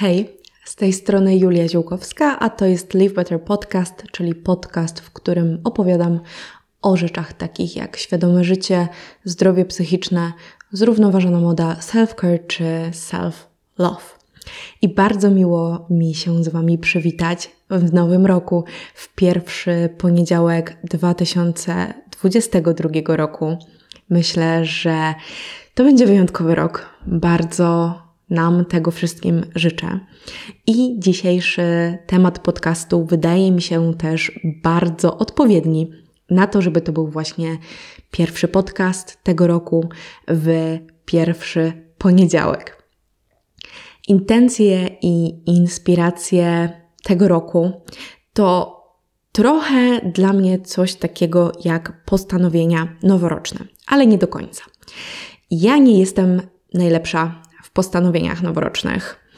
Hej, z tej strony Julia Ziółkowska, a to jest Live Better Podcast, czyli podcast, w którym opowiadam o rzeczach takich jak świadome życie, zdrowie psychiczne, zrównoważona moda, self-care czy self-love. I bardzo miło mi się z Wami przywitać w nowym roku, w pierwszy poniedziałek 2022 roku. Myślę, że to będzie wyjątkowy rok. Bardzo nam tego wszystkim życzę. I dzisiejszy temat podcastu wydaje mi się też bardzo odpowiedni na to, żeby to był właśnie pierwszy podcast tego roku w pierwszy poniedziałek. Intencje i inspiracje tego roku to trochę dla mnie coś takiego jak postanowienia noworoczne, ale nie do końca. Ja nie jestem najlepsza postanowieniach noworocznych.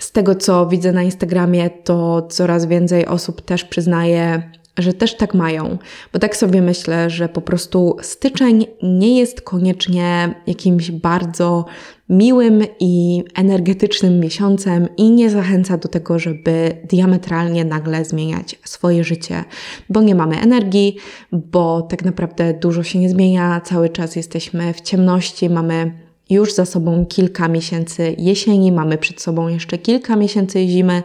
Z tego, co widzę na Instagramie, to coraz więcej osób też przyznaje, że też tak mają, bo tak sobie myślę, że po prostu styczeń nie jest koniecznie jakimś bardzo miłym i energetycznym miesiącem i nie zachęca do tego, żeby diametralnie nagle zmieniać swoje życie, bo nie mamy energii, bo tak naprawdę dużo się nie zmienia, cały czas jesteśmy w ciemności, mamy już za sobą kilka miesięcy jesieni, mamy przed sobą jeszcze kilka miesięcy zimy.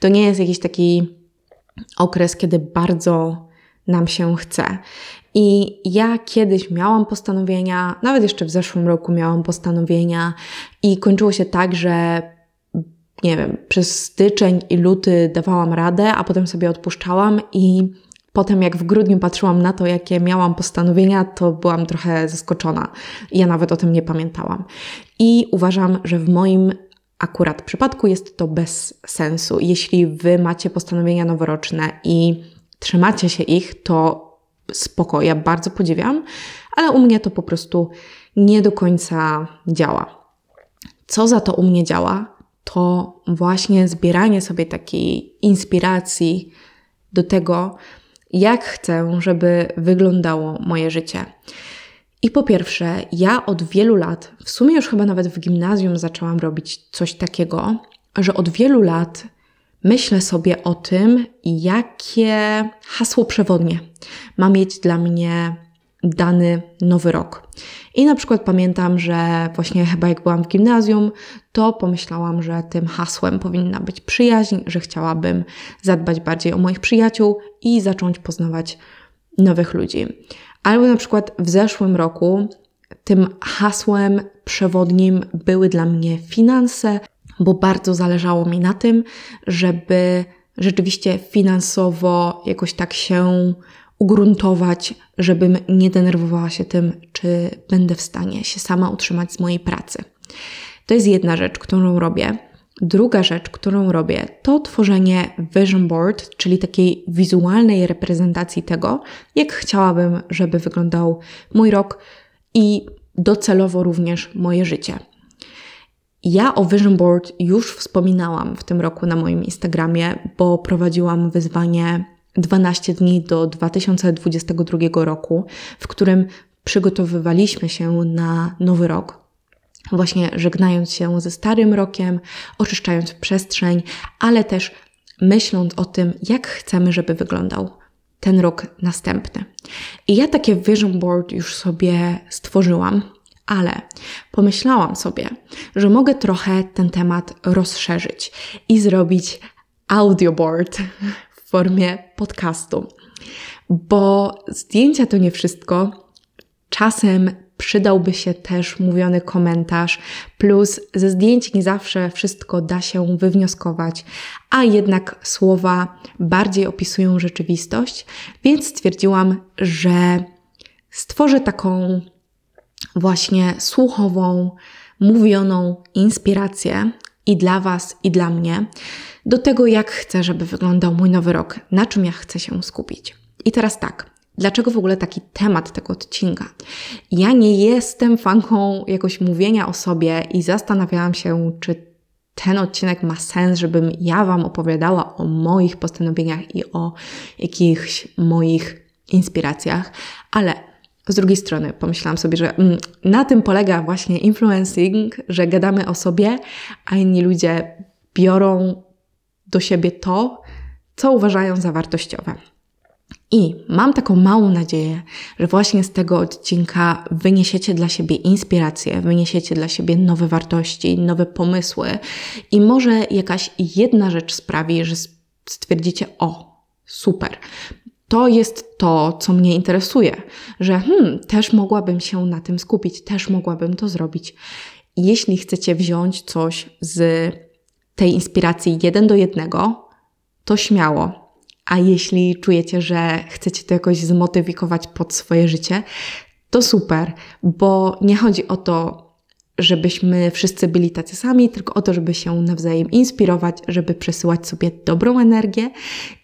To nie jest jakiś taki okres, kiedy bardzo nam się chce. I ja kiedyś miałam postanowienia, nawet jeszcze w zeszłym roku miałam postanowienia, i kończyło się tak, że nie wiem, przez styczeń i luty dawałam radę, a potem sobie odpuszczałam i Potem, jak w grudniu patrzyłam na to, jakie miałam postanowienia, to byłam trochę zaskoczona. Ja nawet o tym nie pamiętałam. I uważam, że w moim akurat przypadku jest to bez sensu. Jeśli wy macie postanowienia noworoczne i trzymacie się ich, to spoko, ja bardzo podziwiam, ale u mnie to po prostu nie do końca działa. Co za to u mnie działa, to właśnie zbieranie sobie takiej inspiracji do tego, jak chcę, żeby wyglądało moje życie. I po pierwsze, ja od wielu lat, w sumie już chyba nawet w gimnazjum zaczęłam robić coś takiego, że od wielu lat myślę sobie o tym, jakie hasło przewodnie ma mieć dla mnie dany nowy rok. I na przykład pamiętam, że właśnie chyba jak byłam w gimnazjum, to pomyślałam, że tym hasłem powinna być przyjaźń, że chciałabym zadbać bardziej o moich przyjaciół i zacząć poznawać nowych ludzi. Albo na przykład w zeszłym roku tym hasłem przewodnim były dla mnie finanse, bo bardzo zależało mi na tym, żeby rzeczywiście finansowo jakoś tak się ugruntować, żebym nie denerwowała się tym, czy będę w stanie się sama utrzymać z mojej pracy. To jest jedna rzecz, którą robię. Druga rzecz, którą robię, to tworzenie vision board, czyli takiej wizualnej reprezentacji tego, jak chciałabym, żeby wyglądał mój rok i docelowo również moje życie. Ja o Vision Board już wspominałam w tym roku na moim Instagramie, bo prowadziłam wyzwanie 12 dni do 2022 roku, w którym przygotowywaliśmy się na nowy rok. Właśnie żegnając się ze starym rokiem, oczyszczając przestrzeń, ale też myśląc o tym, jak chcemy, żeby wyglądał ten rok następny. I ja takie vision board już sobie stworzyłam, ale pomyślałam sobie, że mogę trochę ten temat rozszerzyć i zrobić audioboard formie podcastu. Bo zdjęcia to nie wszystko. Czasem przydałby się też mówiony komentarz, plus ze zdjęć nie zawsze wszystko da się wywnioskować, a jednak słowa bardziej opisują rzeczywistość, więc stwierdziłam, że stworzę taką właśnie słuchową, mówioną inspirację i dla Was, i dla mnie do tego, jak chcę, żeby wyglądał mój nowy rok, na czym ja chcę się skupić. I teraz tak, dlaczego w ogóle taki temat tego odcinka? Ja nie jestem fanką jakoś mówienia o sobie i zastanawiałam się, czy ten odcinek ma sens, żebym ja Wam opowiadała o moich postanowieniach i o jakichś moich inspiracjach, ale z drugiej strony pomyślałam sobie, że mm, na tym polega właśnie influencing, że gadamy o sobie, a inni ludzie biorą do siebie to, co uważają za wartościowe. I mam taką małą nadzieję, że właśnie z tego odcinka wyniesiecie dla siebie inspirację, wyniesiecie dla siebie nowe wartości, nowe pomysły i może jakaś jedna rzecz sprawi, że stwierdzicie: O, super, to jest to, co mnie interesuje, że hmm, też mogłabym się na tym skupić, też mogłabym to zrobić. Jeśli chcecie wziąć coś z tej inspiracji jeden do jednego, to śmiało. A jeśli czujecie, że chcecie to jakoś zmodyfikować pod swoje życie, to super, bo nie chodzi o to, żebyśmy wszyscy byli tacy sami, tylko o to, żeby się nawzajem inspirować, żeby przesyłać sobie dobrą energię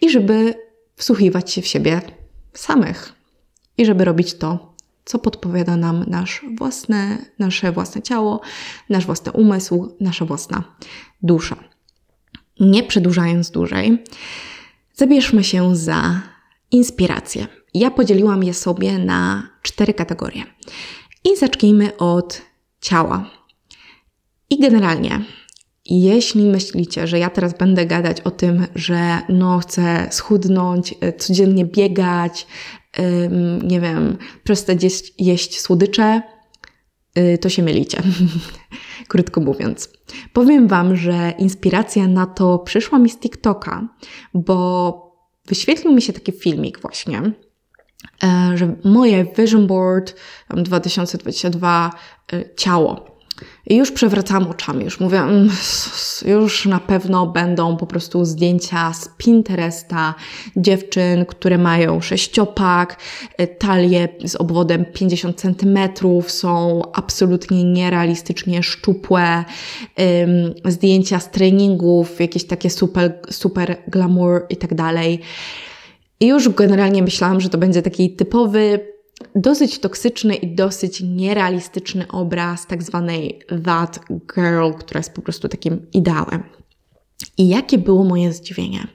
i żeby wsłuchiwać się w siebie samych i żeby robić to, co podpowiada nam nasz własne, nasze własne ciało, nasz własny umysł, nasza własna dusza. Nie przedłużając dłużej, zabierzmy się za inspirację. Ja podzieliłam je sobie na cztery kategorie. I zacznijmy od ciała. I generalnie jeśli myślicie, że ja teraz będę gadać o tym, że no chcę schudnąć, e, codziennie biegać, nie wiem, przestać jeść, jeść słodycze, y, to się mylicie. Krótko mówiąc. Powiem Wam, że inspiracja na to przyszła mi z TikToka, bo wyświetlił mi się taki filmik właśnie, e, że moje vision board 2022 e, ciało i już przewracam oczami, już mówię, mm, już na pewno będą po prostu zdjęcia z Pinteresta dziewczyn, które mają sześciopak, y, talie z obwodem 50 cm, są absolutnie nierealistycznie szczupłe, zdjęcia z treningów, jakieś takie super, super glamour i tak dalej. I już generalnie myślałam, że to będzie taki typowy dosyć toksyczny i dosyć nierealistyczny obraz tak zwanej that girl, która jest po prostu takim ideałem. I jakie było moje zdziwienie?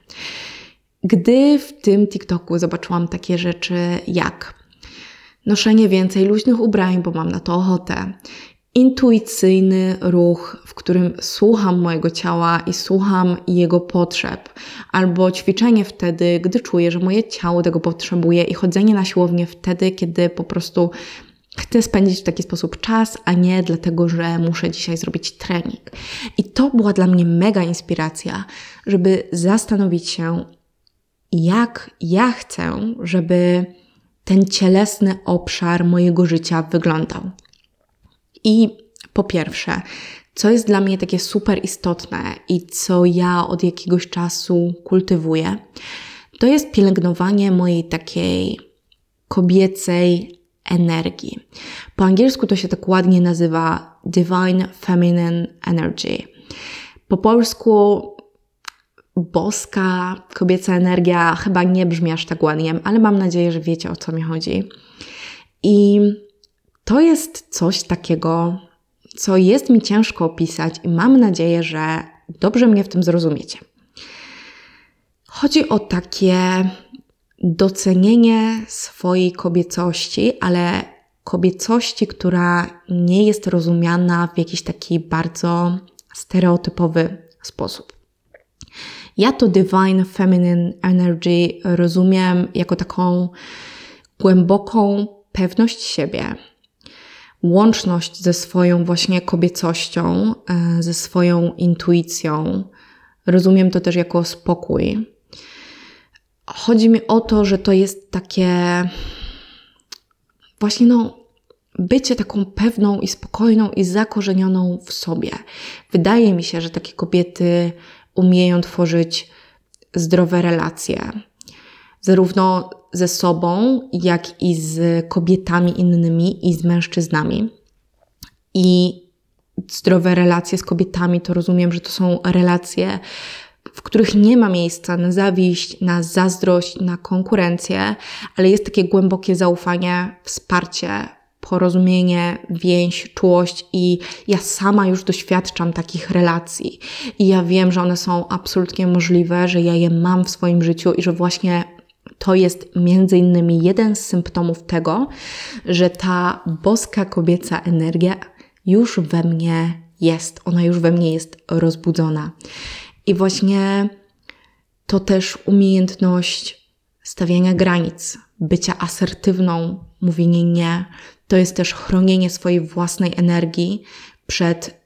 Gdy w tym TikToku zobaczyłam takie rzeczy jak noszenie więcej luźnych ubrań, bo mam na to ochotę, intuicyjny ruch, w którym słucham mojego ciała i słucham jego potrzeb, albo ćwiczenie wtedy, gdy czuję, że moje ciało tego potrzebuje, i chodzenie na siłownię wtedy, kiedy po prostu chcę spędzić w taki sposób czas, a nie dlatego, że muszę dzisiaj zrobić trening. I to była dla mnie mega inspiracja, żeby zastanowić się, jak ja chcę, żeby ten cielesny obszar mojego życia wyglądał. I po pierwsze, co jest dla mnie takie super istotne i co ja od jakiegoś czasu kultywuję, to jest pielęgnowanie mojej takiej kobiecej energii. Po angielsku to się tak ładnie nazywa Divine Feminine Energy. Po polsku boska kobieca energia chyba nie brzmi aż tak ładnie, ale mam nadzieję, że wiecie o co mi chodzi. I to jest coś takiego, co jest mi ciężko opisać i mam nadzieję, że dobrze mnie w tym zrozumiecie. Chodzi o takie docenienie swojej kobiecości, ale kobiecości, która nie jest rozumiana w jakiś taki bardzo stereotypowy sposób. Ja to Divine Feminine Energy rozumiem jako taką głęboką pewność siebie, łączność ze swoją właśnie kobiecością, e, ze swoją intuicją. Rozumiem to też jako spokój. Chodzi mi o to, że to jest takie właśnie no bycie taką pewną i spokojną i zakorzenioną w sobie. Wydaje mi się, że takie kobiety umieją tworzyć zdrowe relacje, zarówno ze sobą, jak i z kobietami innymi i z mężczyznami. I zdrowe relacje z kobietami to rozumiem, że to są relacje, w których nie ma miejsca na zawiść, na zazdrość, na konkurencję, ale jest takie głębokie zaufanie, wsparcie, porozumienie, więź, czułość i ja sama już doświadczam takich relacji i ja wiem, że one są absolutnie możliwe, że ja je mam w swoim życiu i że właśnie to jest między innymi jeden z symptomów tego, że ta boska kobieca energia już we mnie jest, ona już we mnie jest rozbudzona. I właśnie to też umiejętność stawiania granic, bycia asertywną, mówienie nie. To jest też chronienie swojej własnej energii przed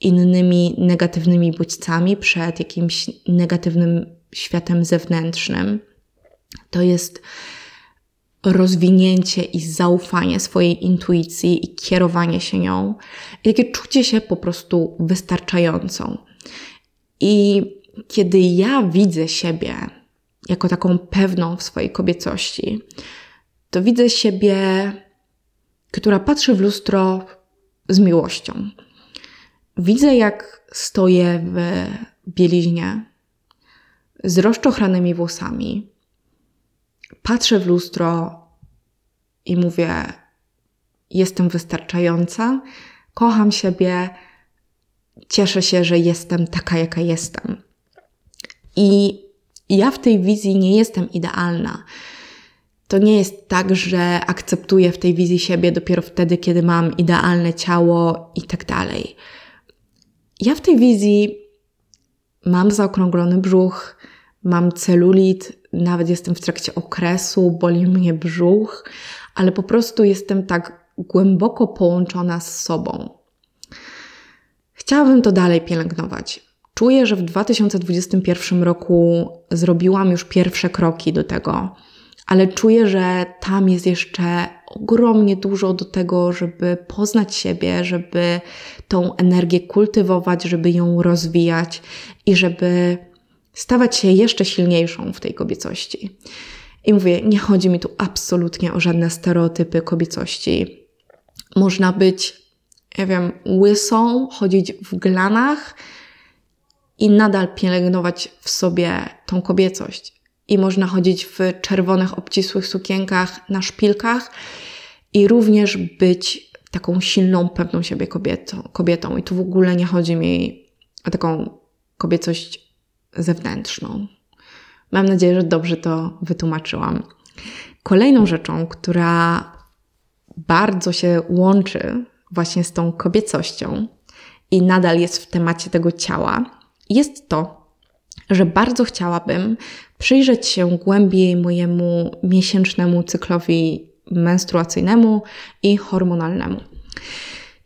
innymi negatywnymi bodźcami, przed jakimś negatywnym światem zewnętrznym. To jest rozwinięcie i zaufanie swojej intuicji i kierowanie się nią, i takie czucie się po prostu wystarczającą. I kiedy ja widzę siebie jako taką pewną w swojej kobiecości, to widzę siebie, która patrzy w lustro z miłością. Widzę, jak stoję w bieliźnie z rozczochranymi włosami. Patrzę w lustro i mówię: Jestem wystarczająca, kocham siebie, cieszę się, że jestem taka, jaka jestem. I ja w tej wizji nie jestem idealna. To nie jest tak, że akceptuję w tej wizji siebie dopiero wtedy, kiedy mam idealne ciało i tak dalej. Ja w tej wizji mam zaokrąglony brzuch, mam celulit, nawet jestem w trakcie okresu, boli mnie brzuch, ale po prostu jestem tak głęboko połączona z sobą. Chciałabym to dalej pielęgnować. Czuję, że w 2021 roku zrobiłam już pierwsze kroki do tego, ale czuję, że tam jest jeszcze ogromnie dużo do tego, żeby poznać siebie, żeby tą energię kultywować, żeby ją rozwijać i żeby stawać się jeszcze silniejszą w tej kobiecości. I mówię, nie chodzi mi tu absolutnie o żadne stereotypy kobiecości. Można być, ja wiem, łysą, chodzić w glanach i nadal pielęgnować w sobie tą kobiecość. I można chodzić w czerwonych, obcisłych sukienkach na szpilkach i również być taką silną, pewną siebie kobietą. I tu w ogóle nie chodzi mi o taką kobiecość zewnętrzną. Mam nadzieję, że dobrze to wytłumaczyłam. Kolejną rzeczą, która bardzo się łączy właśnie z tą kobiecością i nadal jest w temacie tego ciała, jest to, że bardzo chciałabym przyjrzeć się głębiej mojemu miesięcznemu cyklowi menstruacyjnemu i hormonalnemu.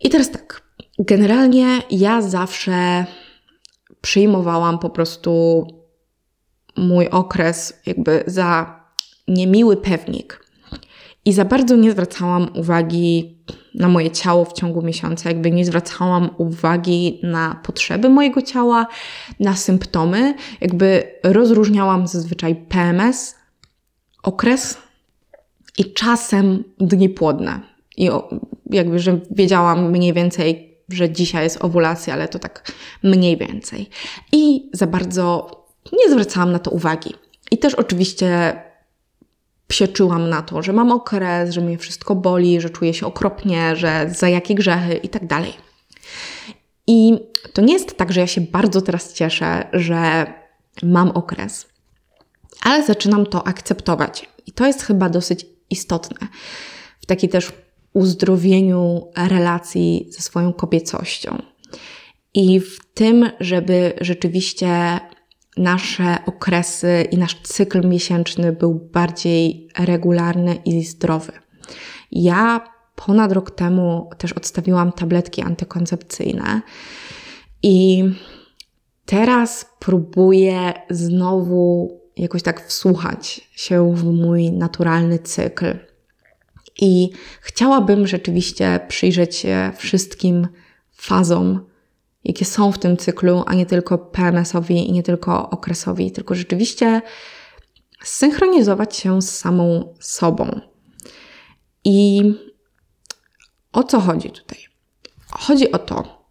I teraz tak, generalnie ja zawsze przyjmowałam po prostu mój okres jakby za niemiły pewnik. I za bardzo nie zwracałam uwagi na moje ciało w ciągu miesiąca, jakby nie zwracałam uwagi na potrzeby mojego ciała, na symptomy, jakby rozróżniałam zazwyczaj PMS, okres i czasem dni płodne. I jakby, że wiedziałam mniej więcej, że dzisiaj jest owulacja, ale to tak mniej więcej. I za bardzo nie zwracałam na to uwagi. I też oczywiście psieczyłam na to, że mam okres, że mnie wszystko boli, że czuję się okropnie, że za jakie grzechy i tak dalej. I to nie jest tak, że ja się bardzo teraz cieszę, że mam okres, ale zaczynam to akceptować. I to jest chyba dosyć istotne w takiej też uzdrowieniu relacji ze swoją kobiecością. I w tym, żeby rzeczywiście nasze okresy i nasz cykl miesięczny był bardziej regularny i zdrowy. Ja ponad rok temu też odstawiłam tabletki antykoncepcyjne i teraz próbuję znowu jakoś tak wsłuchać się w mój naturalny cykl. I chciałabym rzeczywiście przyjrzeć się wszystkim fazom jakie są w tym cyklu, a nie tylko PMS-owi i nie tylko okresowi, tylko rzeczywiście synchronizować się z samą sobą. I o co chodzi tutaj? Chodzi o to,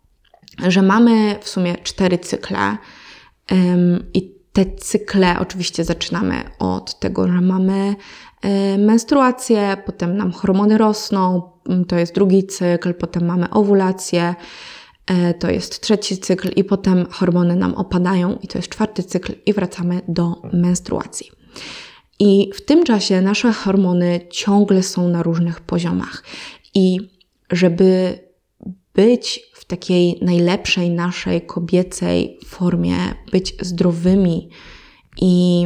że mamy w sumie cztery cykle i te cykle oczywiście zaczynamy od tego, że mamy y, menstruację, potem nam hormony rosną, to jest drugi cykl, potem mamy owulację, E, to jest trzeci cykl i potem hormony nam opadają i to jest czwarty cykl i wracamy do menstruacji. I w tym czasie nasze hormony ciągle są na różnych poziomach. I żeby być w takiej najlepszej naszej kobiecej formie, być zdrowymi i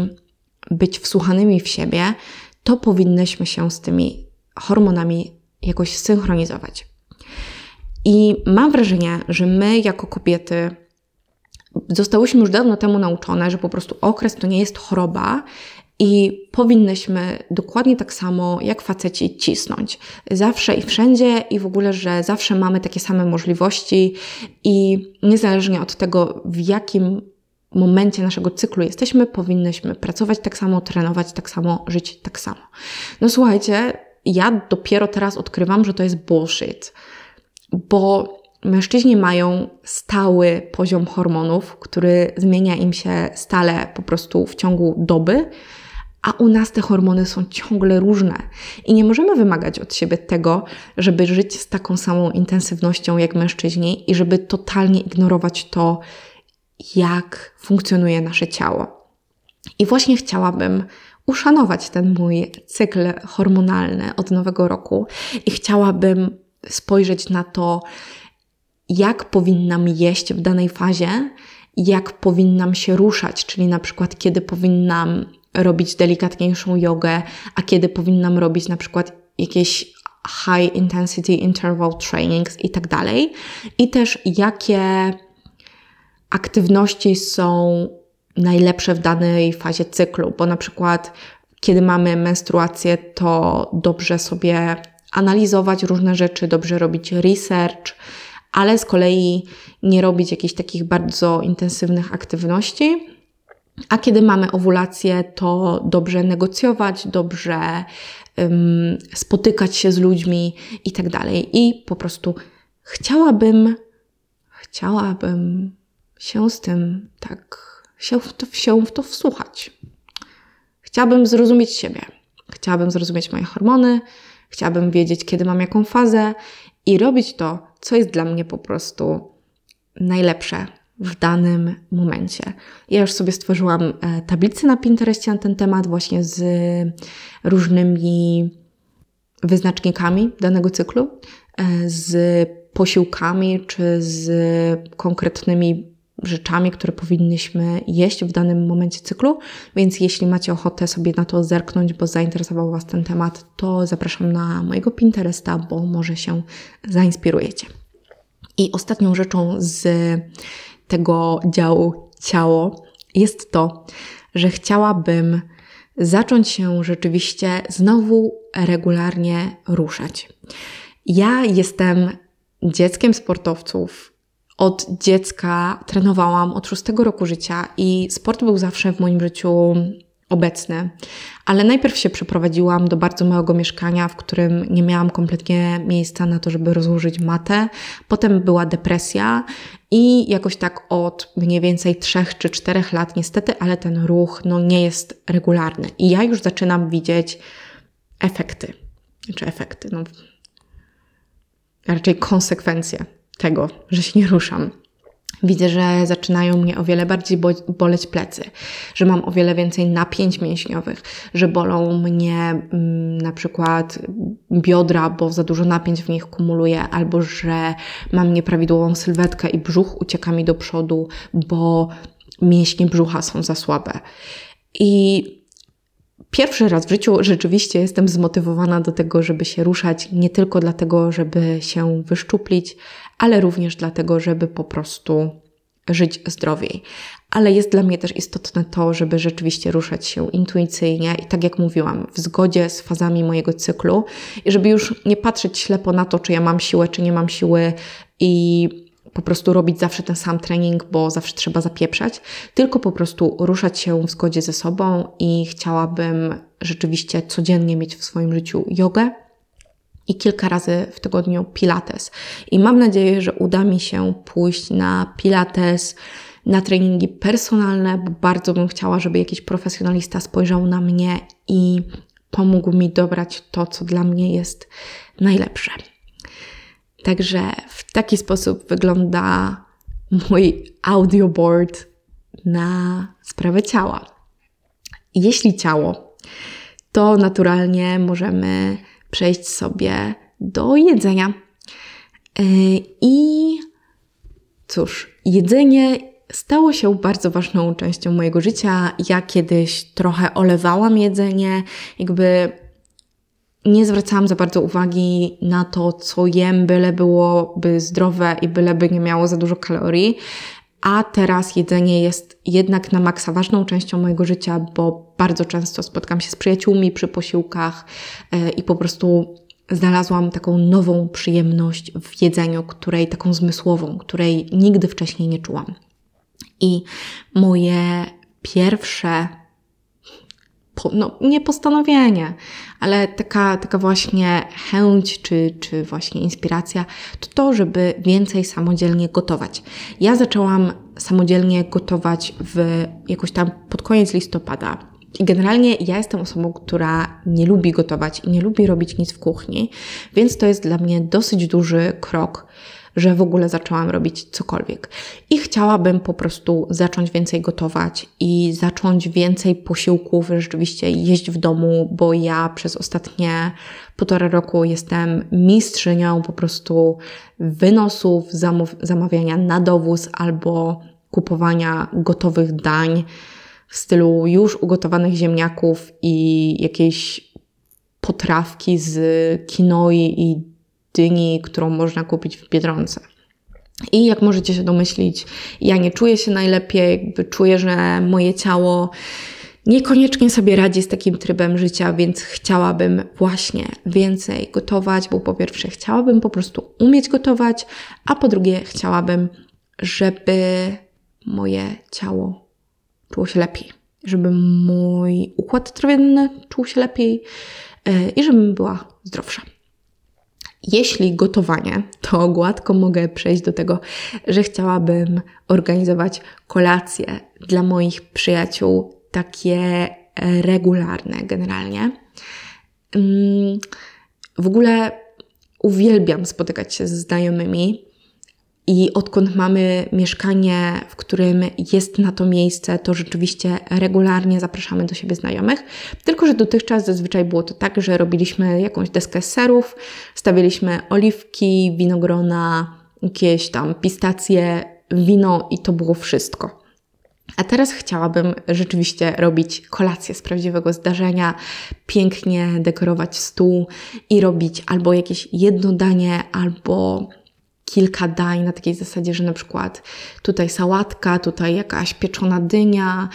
być wsłuchanymi w siebie, to powinnyśmy się z tymi hormonami jakoś synchronizować. I mam wrażenie, że my jako kobiety zostałyśmy już dawno temu nauczone, że po prostu okres to nie jest choroba i powinnyśmy dokładnie tak samo jak faceci cisnąć. Zawsze i wszędzie i w ogóle, że zawsze mamy takie same możliwości i niezależnie od tego, w jakim momencie naszego cyklu jesteśmy, powinnyśmy pracować tak samo, trenować tak samo, żyć tak samo. No słuchajcie, ja dopiero teraz odkrywam, że to jest bullshit, bo mężczyźni mają stały poziom hormonów, który zmienia im się stale po prostu w ciągu doby, a u nas te hormony są ciągle różne i nie możemy wymagać od siebie tego, żeby żyć z taką samą intensywnością jak mężczyźni i żeby totalnie ignorować to, jak funkcjonuje nasze ciało. I właśnie chciałabym uszanować ten mój cykl hormonalny od nowego roku i chciałabym spojrzeć na to, jak powinnam jeść w danej fazie, jak powinnam się ruszać, czyli na przykład kiedy powinnam robić delikatniejszą jogę, a kiedy powinnam robić na przykład jakieś high intensity interval trainings i tak dalej. I też jakie aktywności są najlepsze w danej fazie cyklu, bo na przykład kiedy mamy menstruację, to dobrze sobie analizować różne rzeczy, dobrze robić research, ale z kolei nie robić jakichś takich bardzo intensywnych aktywności. A kiedy mamy owulację, to dobrze negocjować, dobrze um, spotykać się z ludźmi i tak dalej. I po prostu chciałabym, chciałabym się z tym tak, się w to, się w to wsłuchać. Chciałabym zrozumieć siebie. Chciałabym zrozumieć moje hormony, chciałabym wiedzieć, kiedy mam jaką fazę i robić to, co jest dla mnie po prostu najlepsze w danym momencie. Ja już sobie stworzyłam e, tablicę na Pinterestie na ten temat, właśnie z różnymi wyznacznikami danego cyklu, e, z posiłkami czy z konkretnymi rzeczami, które powinnyśmy jeść w danym momencie cyklu. Więc jeśli macie ochotę sobie na to zerknąć, bo zainteresował Was ten temat, to zapraszam na mojego Pinteresta, bo może się zainspirujecie. I ostatnią rzeczą z tego działu ciało jest to, że chciałabym zacząć się rzeczywiście znowu regularnie ruszać. Ja jestem dzieckiem sportowców. Od dziecka trenowałam od szóstego roku życia i sport był zawsze w moim życiu obecny. Ale najpierw się przeprowadziłam do bardzo małego mieszkania, w którym nie miałam kompletnie miejsca na to, żeby rozłożyć matę. Potem była depresja i jakoś tak od mniej więcej trzech czy czterech lat niestety, ale ten ruch no, nie jest regularny. I ja już zaczynam widzieć efekty. Czy efekty, no raczej konsekwencje tego, że się nie ruszam. Widzę, że zaczynają mnie o wiele bardziej boleć plecy, że mam o wiele więcej napięć mięśniowych, że bolą mnie mm, na przykład biodra, bo za dużo napięć w nich kumuluję, albo że mam nieprawidłową sylwetkę i brzuch ucieka mi do przodu, bo mięśnie brzucha są za słabe. I pierwszy raz w życiu rzeczywiście jestem zmotywowana do tego, żeby się ruszać, nie tylko dlatego, żeby się wyszczuplić, ale również dlatego, żeby po prostu żyć zdrowiej. Ale jest dla mnie też istotne to, żeby rzeczywiście ruszać się intuicyjnie i tak jak mówiłam, w zgodzie z fazami mojego cyklu i żeby już nie patrzeć ślepo na to, czy ja mam siłę, czy nie mam siły i po prostu robić zawsze ten sam trening, bo zawsze trzeba zapieprzać, tylko po prostu ruszać się w zgodzie ze sobą i chciałabym rzeczywiście codziennie mieć w swoim życiu jogę, i kilka razy w tygodniu Pilates. I mam nadzieję, że uda mi się pójść na Pilates, na treningi personalne, bo bardzo bym chciała, żeby jakiś profesjonalista spojrzał na mnie i pomógł mi dobrać to, co dla mnie jest najlepsze. Także w taki sposób wygląda mój audioboard na sprawę ciała. Jeśli ciało, to naturalnie możemy przejść sobie do jedzenia. E, I cóż, jedzenie stało się bardzo ważną częścią mojego życia. Ja kiedyś trochę olewałam jedzenie, jakby nie zwracałam za bardzo uwagi na to, co jem, byle byłoby zdrowe i byleby nie miało za dużo kalorii. A teraz jedzenie jest jednak na maksa ważną częścią mojego życia, bo bardzo często spotkam się z przyjaciółmi przy posiłkach e, i po prostu znalazłam taką nową przyjemność w jedzeniu, której taką zmysłową, której nigdy wcześniej nie czułam. I moje pierwsze no, nie postanowienie, ale taka, taka właśnie chęć czy, czy właśnie inspiracja, to to, żeby więcej samodzielnie gotować. Ja zaczęłam samodzielnie gotować w jakoś tam pod koniec listopada. I generalnie ja jestem osobą, która nie lubi gotować i nie lubi robić nic w kuchni, więc to jest dla mnie dosyć duży krok że w ogóle zaczęłam robić cokolwiek. I chciałabym po prostu zacząć więcej gotować i zacząć więcej posiłków rzeczywiście jeść w domu, bo ja przez ostatnie półtora roku jestem mistrzynią po prostu wynosów, zamawiania na dowóz albo kupowania gotowych dań w stylu już ugotowanych ziemniaków i jakiejś potrawki z kinoi i dyni, którą można kupić w Biedronce. I jak możecie się domyślić, ja nie czuję się najlepiej, jakby czuję, że moje ciało niekoniecznie sobie radzi z takim trybem życia, więc chciałabym właśnie więcej gotować, bo po pierwsze chciałabym po prostu umieć gotować, a po drugie chciałabym, żeby moje ciało czuło się lepiej, żeby mój układ trawienny czuł się lepiej yy, i żebym była zdrowsza. Jeśli gotowanie, to gładko mogę przejść do tego, że chciałabym organizować kolacje dla moich przyjaciół, takie e, regularne generalnie. Mm, w ogóle uwielbiam spotykać się ze znajomymi i odkąd mamy mieszkanie, w którym jest na to miejsce, to rzeczywiście regularnie zapraszamy do siebie znajomych. Tylko, że dotychczas zazwyczaj było to tak, że robiliśmy jakąś deskę serów, stawiliśmy oliwki, winogrona, jakieś tam pistacje, wino i to było wszystko. A teraz chciałabym rzeczywiście robić kolację z prawdziwego zdarzenia, pięknie dekorować stół i robić albo jakieś jedno danie, albo kilka dań na takiej zasadzie, że na przykład tutaj sałatka, tutaj jakaś pieczona dynia,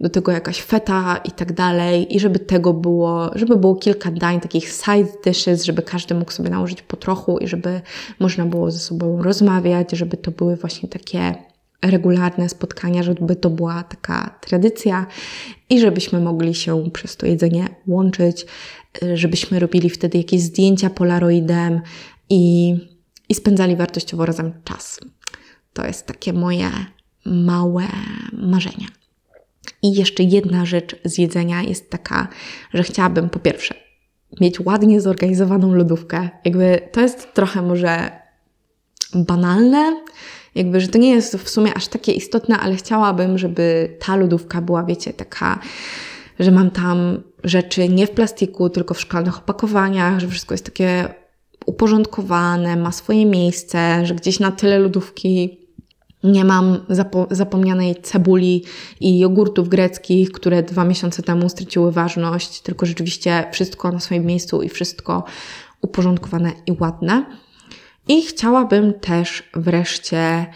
do tego jakaś feta i tak dalej. I żeby tego było, żeby było kilka dań, takich side dishes, żeby każdy mógł sobie nałożyć po trochu i żeby można było ze sobą rozmawiać, żeby to były właśnie takie regularne spotkania, żeby to była taka tradycja i żebyśmy mogli się przez to jedzenie łączyć, żebyśmy robili wtedy jakieś zdjęcia polaroidem i i spędzali wartościowo razem czas. To jest takie moje małe marzenie. I jeszcze jedna rzecz z jedzenia jest taka, że chciałabym po pierwsze mieć ładnie zorganizowaną lodówkę. Jakby to jest trochę może banalne, jakby, że to nie jest w sumie aż takie istotne, ale chciałabym, żeby ta lodówka była, wiecie, taka, że mam tam rzeczy nie w plastiku, tylko w szklanych opakowaniach, że wszystko jest takie uporządkowane, ma swoje miejsce, że gdzieś na tyle lodówki nie mam zapo zapomnianej cebuli i jogurtów greckich, które dwa miesiące temu straciły ważność, tylko rzeczywiście wszystko na swoim miejscu i wszystko uporządkowane i ładne. I chciałabym też wreszcie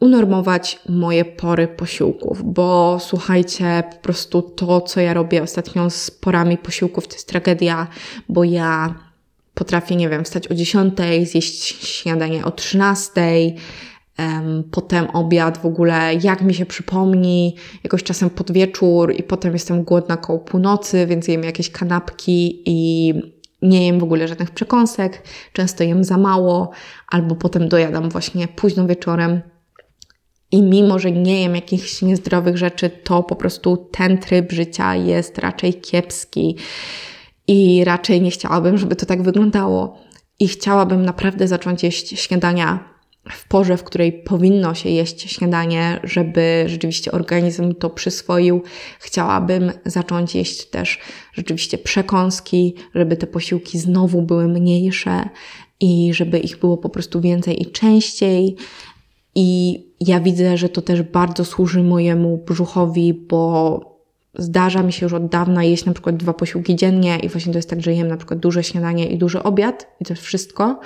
unormować moje pory posiłków, bo słuchajcie, po prostu to, co ja robię ostatnio z porami posiłków, to jest tragedia, bo ja Potrafię, nie wiem, wstać o 10, zjeść śniadanie o 13, um, potem obiad w ogóle, jak mi się przypomni, jakoś czasem pod wieczór i potem jestem głodna koło północy, więc jem jakieś kanapki i nie jem w ogóle żadnych przekąsek, często jem za mało, albo potem dojadam właśnie późno wieczorem. I mimo, że nie jem jakichś niezdrowych rzeczy, to po prostu ten tryb życia jest raczej kiepski. I raczej nie chciałabym, żeby to tak wyglądało. I chciałabym naprawdę zacząć jeść śniadania w porze, w której powinno się jeść śniadanie, żeby rzeczywiście organizm to przyswoił. Chciałabym zacząć jeść też rzeczywiście przekąski, żeby te posiłki znowu były mniejsze i żeby ich było po prostu więcej i częściej. I ja widzę, że to też bardzo służy mojemu brzuchowi, bo zdarza mi się już od dawna jeść na przykład dwa posiłki dziennie i właśnie to jest tak, że jem na przykład duże śniadanie i duży obiad i to jest wszystko.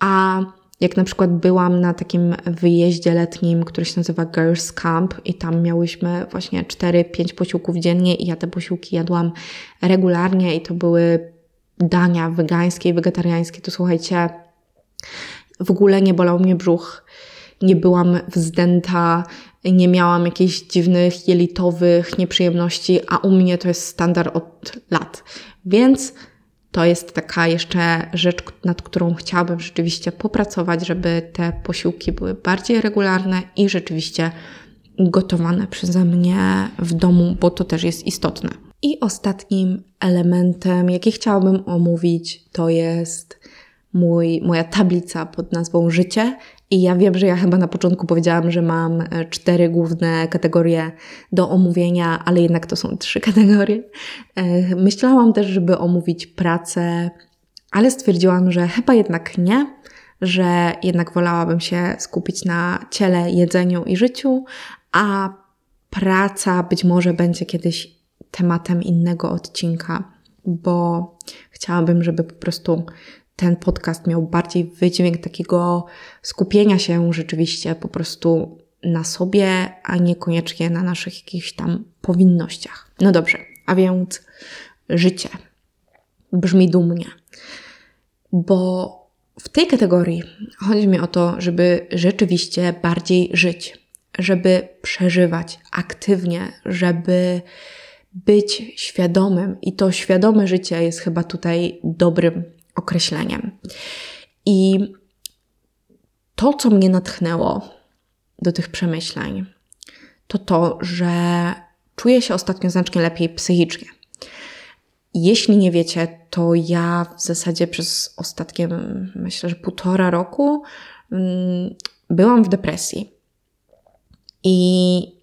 A jak na przykład byłam na takim wyjeździe letnim, który się nazywa Girls Camp i tam miałyśmy właśnie 4-5 posiłków dziennie i ja te posiłki jadłam regularnie i to były dania wegańskie i wegetariańskie, to słuchajcie, w ogóle nie bolał mnie brzuch, nie byłam wzdęta, nie miałam jakichś dziwnych jelitowych nieprzyjemności, a u mnie to jest standard od lat. Więc to jest taka jeszcze rzecz, nad którą chciałabym rzeczywiście popracować, żeby te posiłki były bardziej regularne i rzeczywiście gotowane przeze mnie w domu, bo to też jest istotne. I ostatnim elementem, jaki chciałabym omówić, to jest mój, moja tablica pod nazwą Życie. I ja wiem, że ja chyba na początku powiedziałam, że mam e, cztery główne kategorie do omówienia, ale jednak to są trzy kategorie. E, myślałam też, żeby omówić pracę, ale stwierdziłam, że chyba jednak nie, że jednak wolałabym się skupić na ciele, jedzeniu i życiu, a praca być może będzie kiedyś tematem innego odcinka, bo chciałabym, żeby po prostu ten podcast miał bardziej wydźwięk takiego skupienia się rzeczywiście po prostu na sobie, a niekoniecznie na naszych jakichś tam powinnościach. No dobrze, a więc życie brzmi dumnie, bo w tej kategorii chodzi mi o to, żeby rzeczywiście bardziej żyć, żeby przeżywać aktywnie, żeby być świadomym i to świadome życie jest chyba tutaj dobrym określeniem. I to, co mnie natchnęło do tych przemyśleń, to to, że czuję się ostatnio znacznie lepiej psychicznie. Jeśli nie wiecie, to ja w zasadzie przez ostatnie, myślę, że półtora roku mm, byłam w depresji. I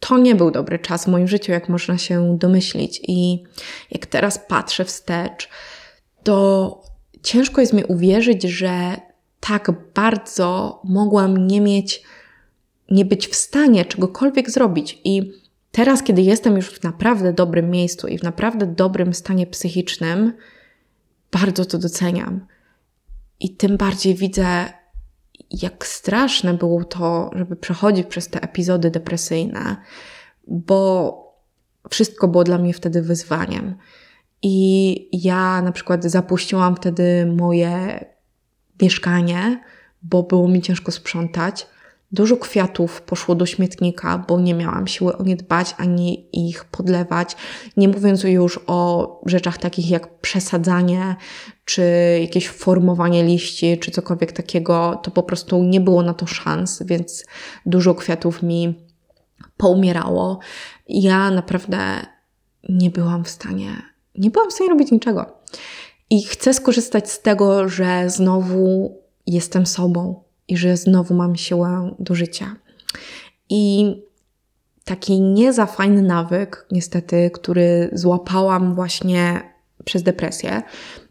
to nie był dobry czas w moim życiu, jak można się domyślić. I jak teraz patrzę wstecz, to ciężko jest mi uwierzyć, że tak bardzo mogłam nie mieć, nie być w stanie czegokolwiek zrobić. I teraz, kiedy jestem już w naprawdę dobrym miejscu i w naprawdę dobrym stanie psychicznym, bardzo to doceniam. I tym bardziej widzę, jak straszne było to, żeby przechodzić przez te epizody depresyjne, bo wszystko było dla mnie wtedy wyzwaniem. I ja na przykład zapuściłam wtedy moje mieszkanie, bo było mi ciężko sprzątać. Dużo kwiatów poszło do śmietnika, bo nie miałam siły o nie dbać ani ich podlewać. Nie mówiąc już o rzeczach takich jak przesadzanie, czy jakieś formowanie liści, czy cokolwiek takiego, to po prostu nie było na to szans, więc dużo kwiatów mi poumierało. Ja naprawdę nie byłam w stanie nie byłam w stanie robić niczego. I chcę skorzystać z tego, że znowu jestem sobą i że znowu mam siłę do życia. I taki nie za fajny nawyk, niestety, który złapałam właśnie przez depresję,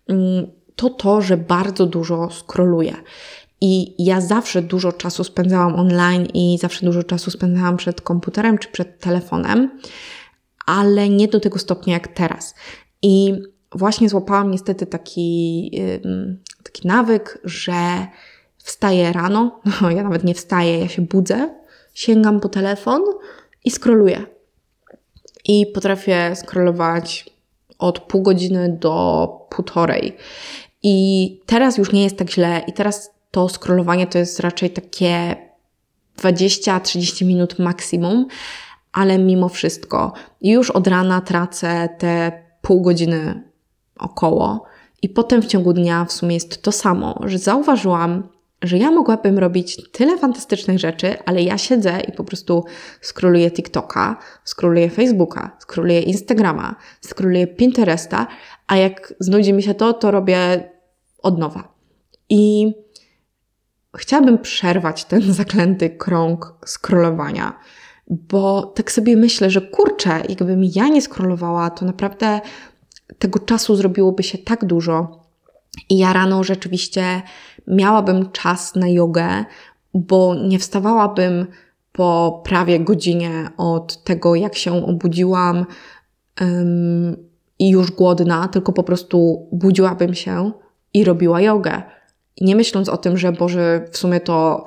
mm, to to, że bardzo dużo skroluję. I ja zawsze dużo czasu spędzałam online i zawsze dużo czasu spędzałam przed komputerem czy przed telefonem, ale nie do tego stopnia jak teraz. I właśnie złapałam niestety taki, taki nawyk, że wstaję rano, no ja nawet nie wstaję, ja się budzę, sięgam po telefon i skroluję. I potrafię scrollować od pół godziny do półtorej. I teraz już nie jest tak źle, i teraz to scrollowanie to jest raczej takie 20-30 minut maksimum, ale mimo wszystko już od rana tracę te pół godziny około. I potem w ciągu dnia w sumie jest to samo, że zauważyłam, że ja mogłabym robić tyle fantastycznych rzeczy, ale ja siedzę i po prostu scrolluję TikToka, scrolluję Facebooka, scrolluję Instagrama, scrolluję Pinteresta, a jak znudzi mi się to, to robię od nowa. I chciałabym przerwać ten zaklęty krąg scrollowania bo tak sobie myślę, że kurczę, jakbym ja nie skrolowała, to naprawdę tego czasu zrobiłoby się tak dużo. I ja rano rzeczywiście miałabym czas na jogę, bo nie wstawałabym po prawie godzinie od tego, jak się obudziłam um, i już głodna, tylko po prostu budziłabym się i robiła jogę. Nie myśląc o tym, że Boże, w sumie to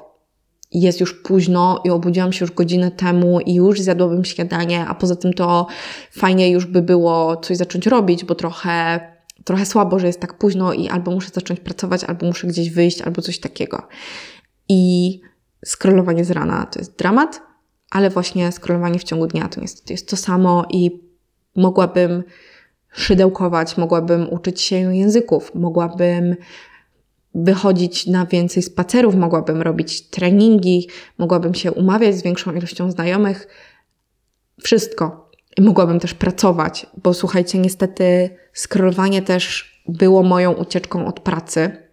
jest już późno i obudziłam się już godzinę temu i już zjadłabym śniadanie, a poza tym to fajnie już by było coś zacząć robić, bo trochę, trochę słabo, że jest tak późno i albo muszę zacząć pracować, albo muszę gdzieś wyjść, albo coś takiego. I scrollowanie z rana to jest dramat, ale właśnie scrollowanie w ciągu dnia to niestety jest to samo i mogłabym szydełkować, mogłabym uczyć się języków, mogłabym wychodzić na więcej spacerów, mogłabym robić treningi, mogłabym się umawiać z większą ilością znajomych. Wszystko. I mogłabym też pracować, bo słuchajcie, niestety scrollowanie też było moją ucieczką od pracy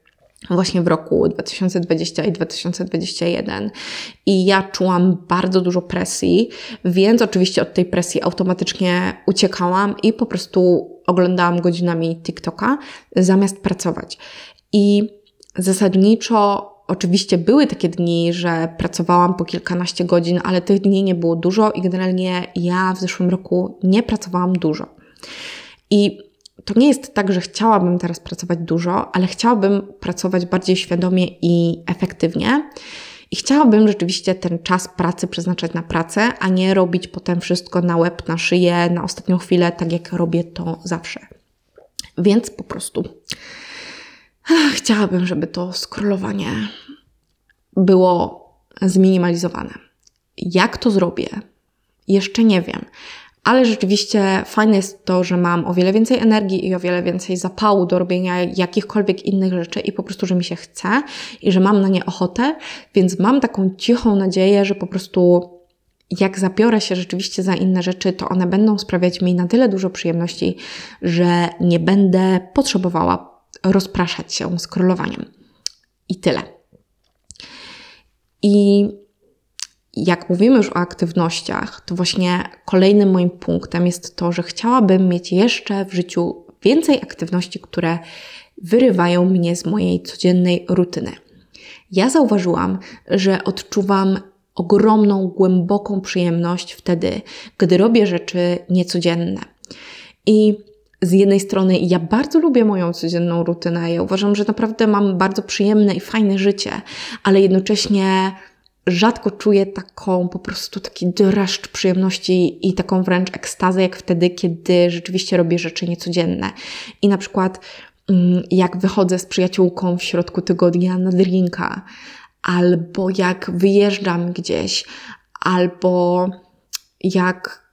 właśnie w roku 2020 i 2021. I ja czułam bardzo dużo presji, więc oczywiście od tej presji automatycznie uciekałam i po prostu oglądałam godzinami TikToka zamiast pracować. I zasadniczo oczywiście były takie dni, że pracowałam po kilkanaście godzin, ale tych dni nie było dużo i generalnie ja w zeszłym roku nie pracowałam dużo. I to nie jest tak, że chciałabym teraz pracować dużo, ale chciałabym pracować bardziej świadomie i efektywnie. I chciałabym rzeczywiście ten czas pracy przeznaczać na pracę, a nie robić potem wszystko na łeb, na szyję, na ostatnią chwilę, tak jak robię to zawsze. Więc po prostu chciałabym, żeby to scrollowanie było zminimalizowane. Jak to zrobię? Jeszcze nie wiem. Ale rzeczywiście fajne jest to, że mam o wiele więcej energii i o wiele więcej zapału do robienia jakichkolwiek innych rzeczy i po prostu, że mi się chce i że mam na nie ochotę, więc mam taką cichą nadzieję, że po prostu jak zabiorę się rzeczywiście za inne rzeczy, to one będą sprawiać mi na tyle dużo przyjemności, że nie będę potrzebowała rozpraszać się scrollowaniem. I tyle. I jak mówimy już o aktywnościach, to właśnie kolejnym moim punktem jest to, że chciałabym mieć jeszcze w życiu więcej aktywności, które wyrywają mnie z mojej codziennej rutyny. Ja zauważyłam, że odczuwam ogromną, głęboką przyjemność wtedy, gdy robię rzeczy niecodzienne. I z jednej strony ja bardzo lubię moją codzienną rutynę. Ja uważam, że naprawdę mam bardzo przyjemne i fajne życie, ale jednocześnie rzadko czuję taką po prostu taki dreszcz przyjemności i taką wręcz ekstazę, jak wtedy, kiedy rzeczywiście robię rzeczy niecodzienne. I na przykład mm, jak wychodzę z przyjaciółką w środku tygodnia na drinka, albo jak wyjeżdżam gdzieś, albo jak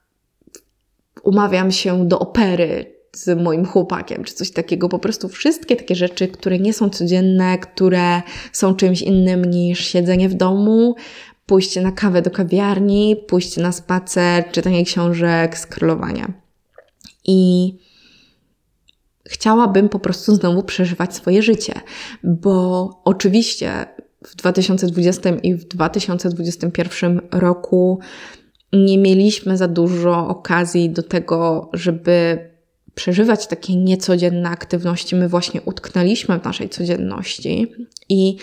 umawiam się do opery z moim chłopakiem, czy coś takiego. Po prostu wszystkie takie rzeczy, które nie są codzienne, które są czymś innym niż siedzenie w domu, pójście na kawę do kawiarni, pójście na spacer, czytanie książek, scrollowanie. I chciałabym po prostu znowu przeżywać swoje życie, bo oczywiście w 2020 i w 2021 roku nie mieliśmy za dużo okazji do tego, żeby przeżywać takie niecodzienne aktywności. My właśnie utknęliśmy w naszej codzienności i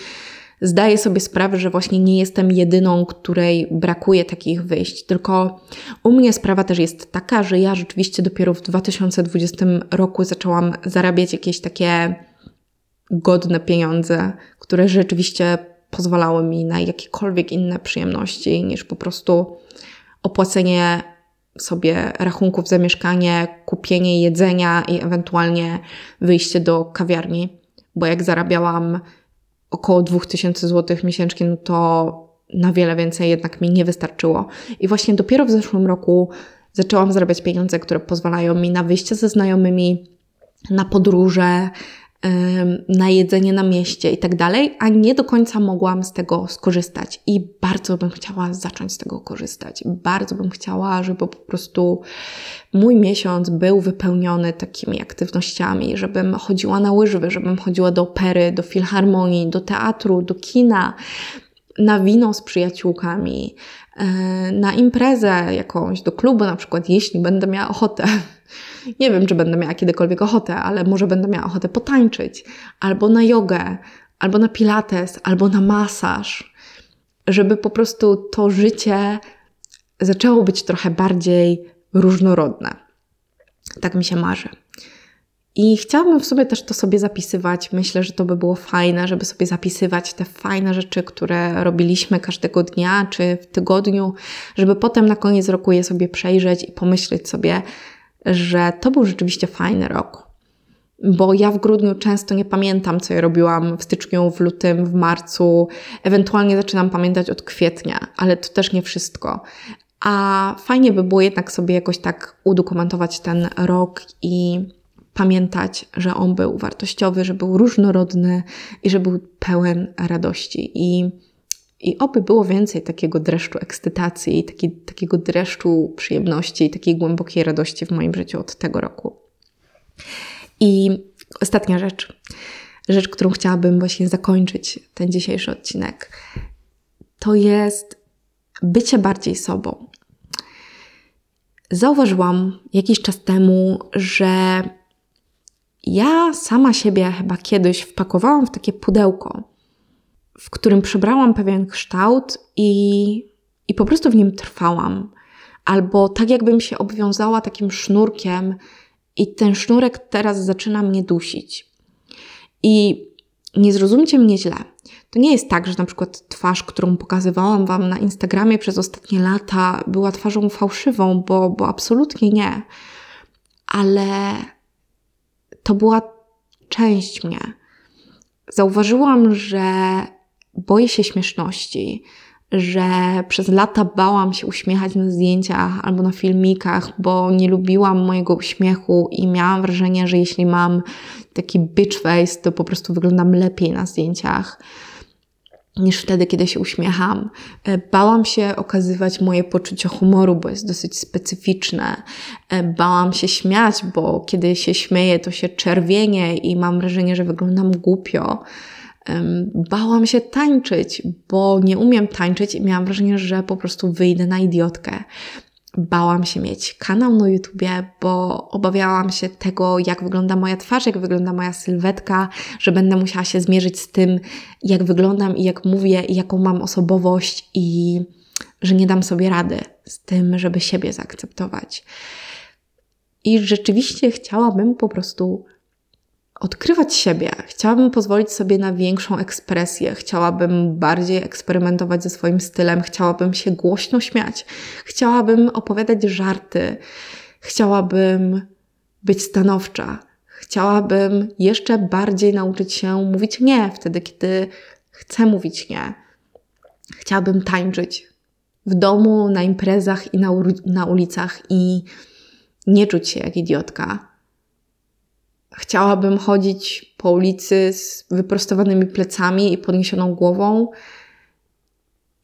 zdaję sobie sprawę, że właśnie nie jestem jedyną, której brakuje takich wyjść. Tylko u mnie sprawa też jest taka, że ja rzeczywiście dopiero w 2020 roku zaczęłam zarabiać jakieś takie godne pieniądze, które rzeczywiście pozwalały mi na jakiekolwiek inne przyjemności niż po prostu opłacenie sobie rachunków za mieszkanie, kupienie jedzenia i ewentualnie wyjście do kawiarni, bo jak zarabiałam około 2000 zł miesięcznie, no to na wiele więcej jednak mi nie wystarczyło. I właśnie dopiero w zeszłym roku zaczęłam zarabiać pieniądze, które pozwalają mi na wyjście ze znajomymi, na podróże, na jedzenie na mieście i tak dalej, a nie do końca mogłam z tego skorzystać. I bardzo bym chciała zacząć z tego korzystać. Bardzo bym chciała, żeby po prostu mój miesiąc był wypełniony takimi aktywnościami, żebym chodziła na łyżwy, żebym chodziła do opery, do filharmonii, do teatru, do kina, na wino z przyjaciółkami, na imprezę jakąś, do klubu na przykład, jeśli będę miała ochotę. Nie wiem, czy będę miała kiedykolwiek ochotę, ale może będę miała ochotę potańczyć, albo na jogę, albo na pilates, albo na masaż. żeby po prostu to życie zaczęło być trochę bardziej różnorodne. Tak mi się marzy. I chciałabym w sobie też to sobie zapisywać. Myślę, że to by było fajne, żeby sobie zapisywać te fajne rzeczy, które robiliśmy każdego dnia czy w tygodniu, żeby potem na koniec roku je sobie przejrzeć i pomyśleć sobie, że to był rzeczywiście fajny rok. Bo ja w grudniu często nie pamiętam, co ja robiłam w styczniu, w lutym, w marcu. Ewentualnie zaczynam pamiętać od kwietnia, ale to też nie wszystko. A fajnie by było jednak sobie jakoś tak udokumentować ten rok i pamiętać, że on był wartościowy, że był różnorodny i że był pełen radości. I, i oby było więcej takiego dreszczu ekscytacji, taki, takiego dreszczu przyjemności i takiej głębokiej radości w moim życiu od tego roku. I ostatnia rzecz, rzecz, którą chciałabym właśnie zakończyć ten dzisiejszy odcinek, to jest bycie bardziej sobą. Zauważyłam jakiś czas temu, że ja sama siebie chyba kiedyś wpakowałam w takie pudełko, w którym przybrałam pewien kształt i, i po prostu w nim trwałam. Albo tak, jakbym się obwiązała takim sznurkiem, i ten sznurek teraz zaczyna mnie dusić. I nie zrozumcie mnie źle. To nie jest tak, że na przykład twarz, którą pokazywałam Wam na Instagramie przez ostatnie lata, była twarzą fałszywą, bo, bo absolutnie nie. Ale to była część mnie. Zauważyłam, że boję się śmieszności, że przez lata bałam się uśmiechać na zdjęciach albo na filmikach, bo nie lubiłam mojego uśmiechu i miałam wrażenie, że jeśli mam taki bitch face, to po prostu wyglądam lepiej na zdjęciach niż wtedy, kiedy się uśmiecham. E, bałam się okazywać moje poczucie humoru, bo jest dosyć specyficzne. E, bałam się śmiać, bo kiedy się śmieję, to się czerwienie i mam wrażenie, że wyglądam głupio. Bałam się tańczyć, bo nie umiem tańczyć i miałam wrażenie, że po prostu wyjdę na idiotkę. Bałam się mieć kanał na YouTubie, bo obawiałam się tego, jak wygląda moja twarz, jak wygląda moja sylwetka, że będę musiała się zmierzyć z tym, jak wyglądam i jak mówię, i jaką mam osobowość, i że nie dam sobie rady z tym, żeby siebie zaakceptować. I rzeczywiście chciałabym po prostu odkrywać siebie. Chciałabym pozwolić sobie na większą ekspresję, chciałabym bardziej eksperymentować ze swoim stylem, chciałabym się głośno śmiać, chciałabym opowiadać żarty, chciałabym być stanowcza, chciałabym jeszcze bardziej nauczyć się mówić nie wtedy, kiedy chcę mówić nie. Chciałabym tańczyć w domu, na imprezach i na, na ulicach i nie czuć się jak idiotka Chciałabym chodzić po ulicy z wyprostowanymi plecami i podniesioną głową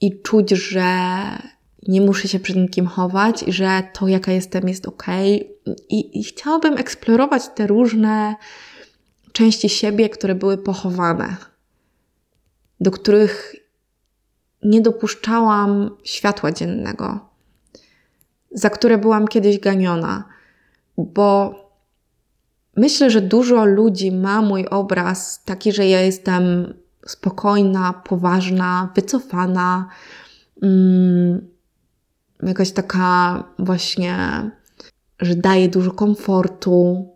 i czuć, że nie muszę się przed nikim chować i że to, jaka jestem, jest ok. I, I chciałabym eksplorować te różne części siebie, które były pochowane, do których nie dopuszczałam światła dziennego, za które byłam kiedyś ganiona, bo Myślę, że dużo ludzi ma mój obraz taki, że ja jestem spokojna, poważna, wycofana, mm, jakaś taka właśnie, że daje dużo komfortu,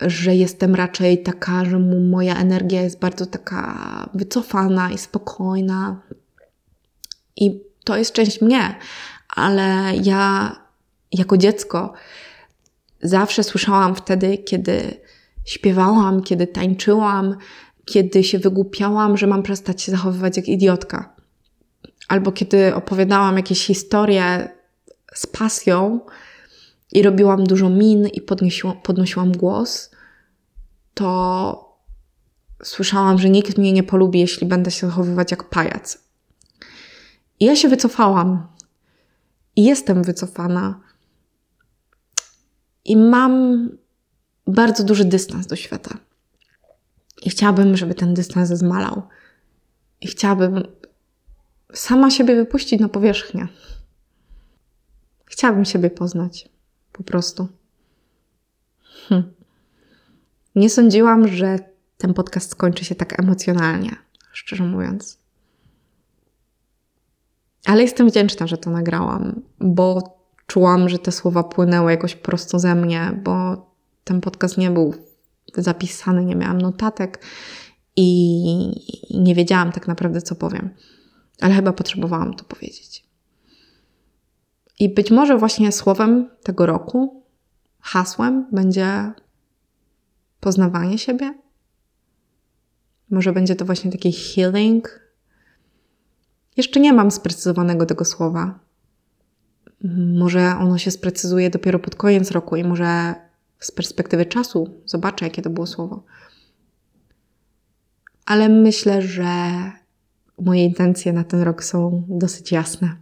że jestem raczej taka, że moja energia jest bardzo taka wycofana i spokojna. I to jest część mnie, ale ja jako dziecko zawsze słyszałam wtedy, kiedy śpiewałam, kiedy tańczyłam, kiedy się wygłupiałam, że mam przestać się zachowywać jak idiotka. Albo kiedy opowiadałam jakieś historie z pasją i robiłam dużo min i podnosiłam, podnosiłam głos, to słyszałam, że nikt mnie nie polubi, jeśli będę się zachowywać jak pajac. I ja się wycofałam. I jestem wycofana. I mam bardzo duży dystans do świata. I chciałabym, żeby ten dystans zmalał. I chciałabym sama siebie wypuścić na powierzchnię. Chciałabym siebie poznać. Po prostu. Hm. Nie sądziłam, że ten podcast skończy się tak emocjonalnie, szczerze mówiąc. Ale jestem wdzięczna, że to nagrałam, bo czułam, że te słowa płynęły jakoś prosto ze mnie, bo ten podcast nie był zapisany, nie miałam notatek i nie wiedziałam tak naprawdę, co powiem. Ale chyba potrzebowałam to powiedzieć. I być może właśnie słowem tego roku, hasłem będzie poznawanie siebie. Może będzie to właśnie taki healing. Jeszcze nie mam sprecyzowanego tego słowa. Może ono się sprecyzuje dopiero pod koniec roku i może z perspektywy czasu zobaczę, jakie to było słowo. Ale myślę, że moje intencje na ten rok są dosyć jasne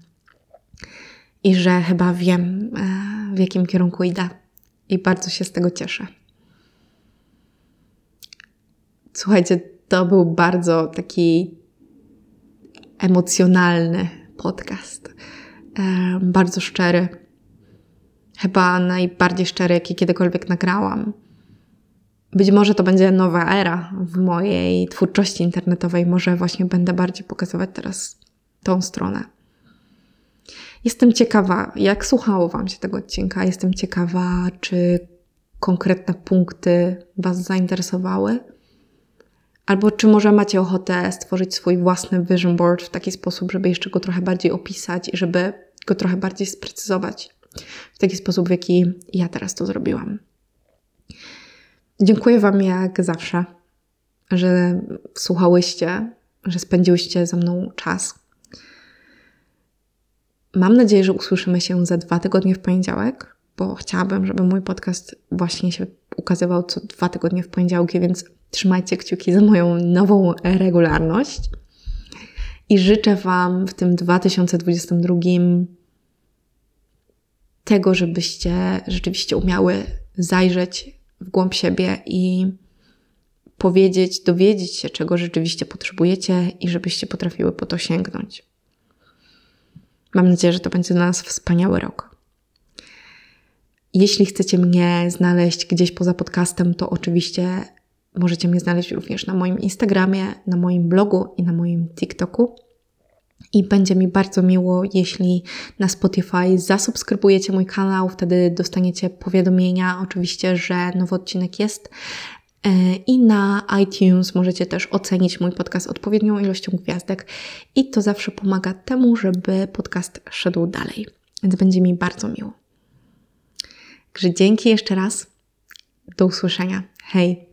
i że chyba wiem, e, w jakim kierunku idę. I bardzo się z tego cieszę. Słuchajcie, to był bardzo taki emocjonalny podcast. Bardzo szczery. Chyba najbardziej szczery, jaki kiedykolwiek nagrałam. Być może to będzie nowa era w mojej twórczości internetowej. Może właśnie będę bardziej pokazywać teraz tą stronę. Jestem ciekawa, jak słuchało Wam się tego odcinka. Jestem ciekawa, czy konkretne punkty Was zainteresowały. Albo czy może macie ochotę stworzyć swój własny vision board w taki sposób, żeby jeszcze go trochę bardziej opisać i żeby go trochę bardziej sprecyzować w taki sposób, w jaki ja teraz to zrobiłam. Dziękuję Wam jak zawsze, że słuchałyście, że spędziłyście ze mną czas. Mam nadzieję, że usłyszymy się za dwa tygodnie w poniedziałek, bo chciałabym, żeby mój podcast właśnie się ukazywał co dwa tygodnie w poniedziałki, więc trzymajcie kciuki za moją nową regularność. I życzę Wam w tym 2022 tego, żebyście rzeczywiście umiały zajrzeć w głąb siebie i powiedzieć, dowiedzieć się, czego rzeczywiście potrzebujecie i żebyście potrafiły po to sięgnąć. Mam nadzieję, że to będzie dla nas wspaniały rok. Jeśli chcecie mnie znaleźć gdzieś poza podcastem, to oczywiście możecie mnie znaleźć również na moim Instagramie, na moim blogu i na moim TikToku. I będzie mi bardzo miło, jeśli na Spotify zasubskrybujecie mój kanał, wtedy dostaniecie powiadomienia, oczywiście, że nowy odcinek jest. E, I na iTunes możecie też ocenić mój podcast odpowiednią ilością gwiazdek, i to zawsze pomaga temu, żeby podcast szedł dalej. Więc będzie mi bardzo miło. Także dzięki jeszcze raz. Do usłyszenia. Hej!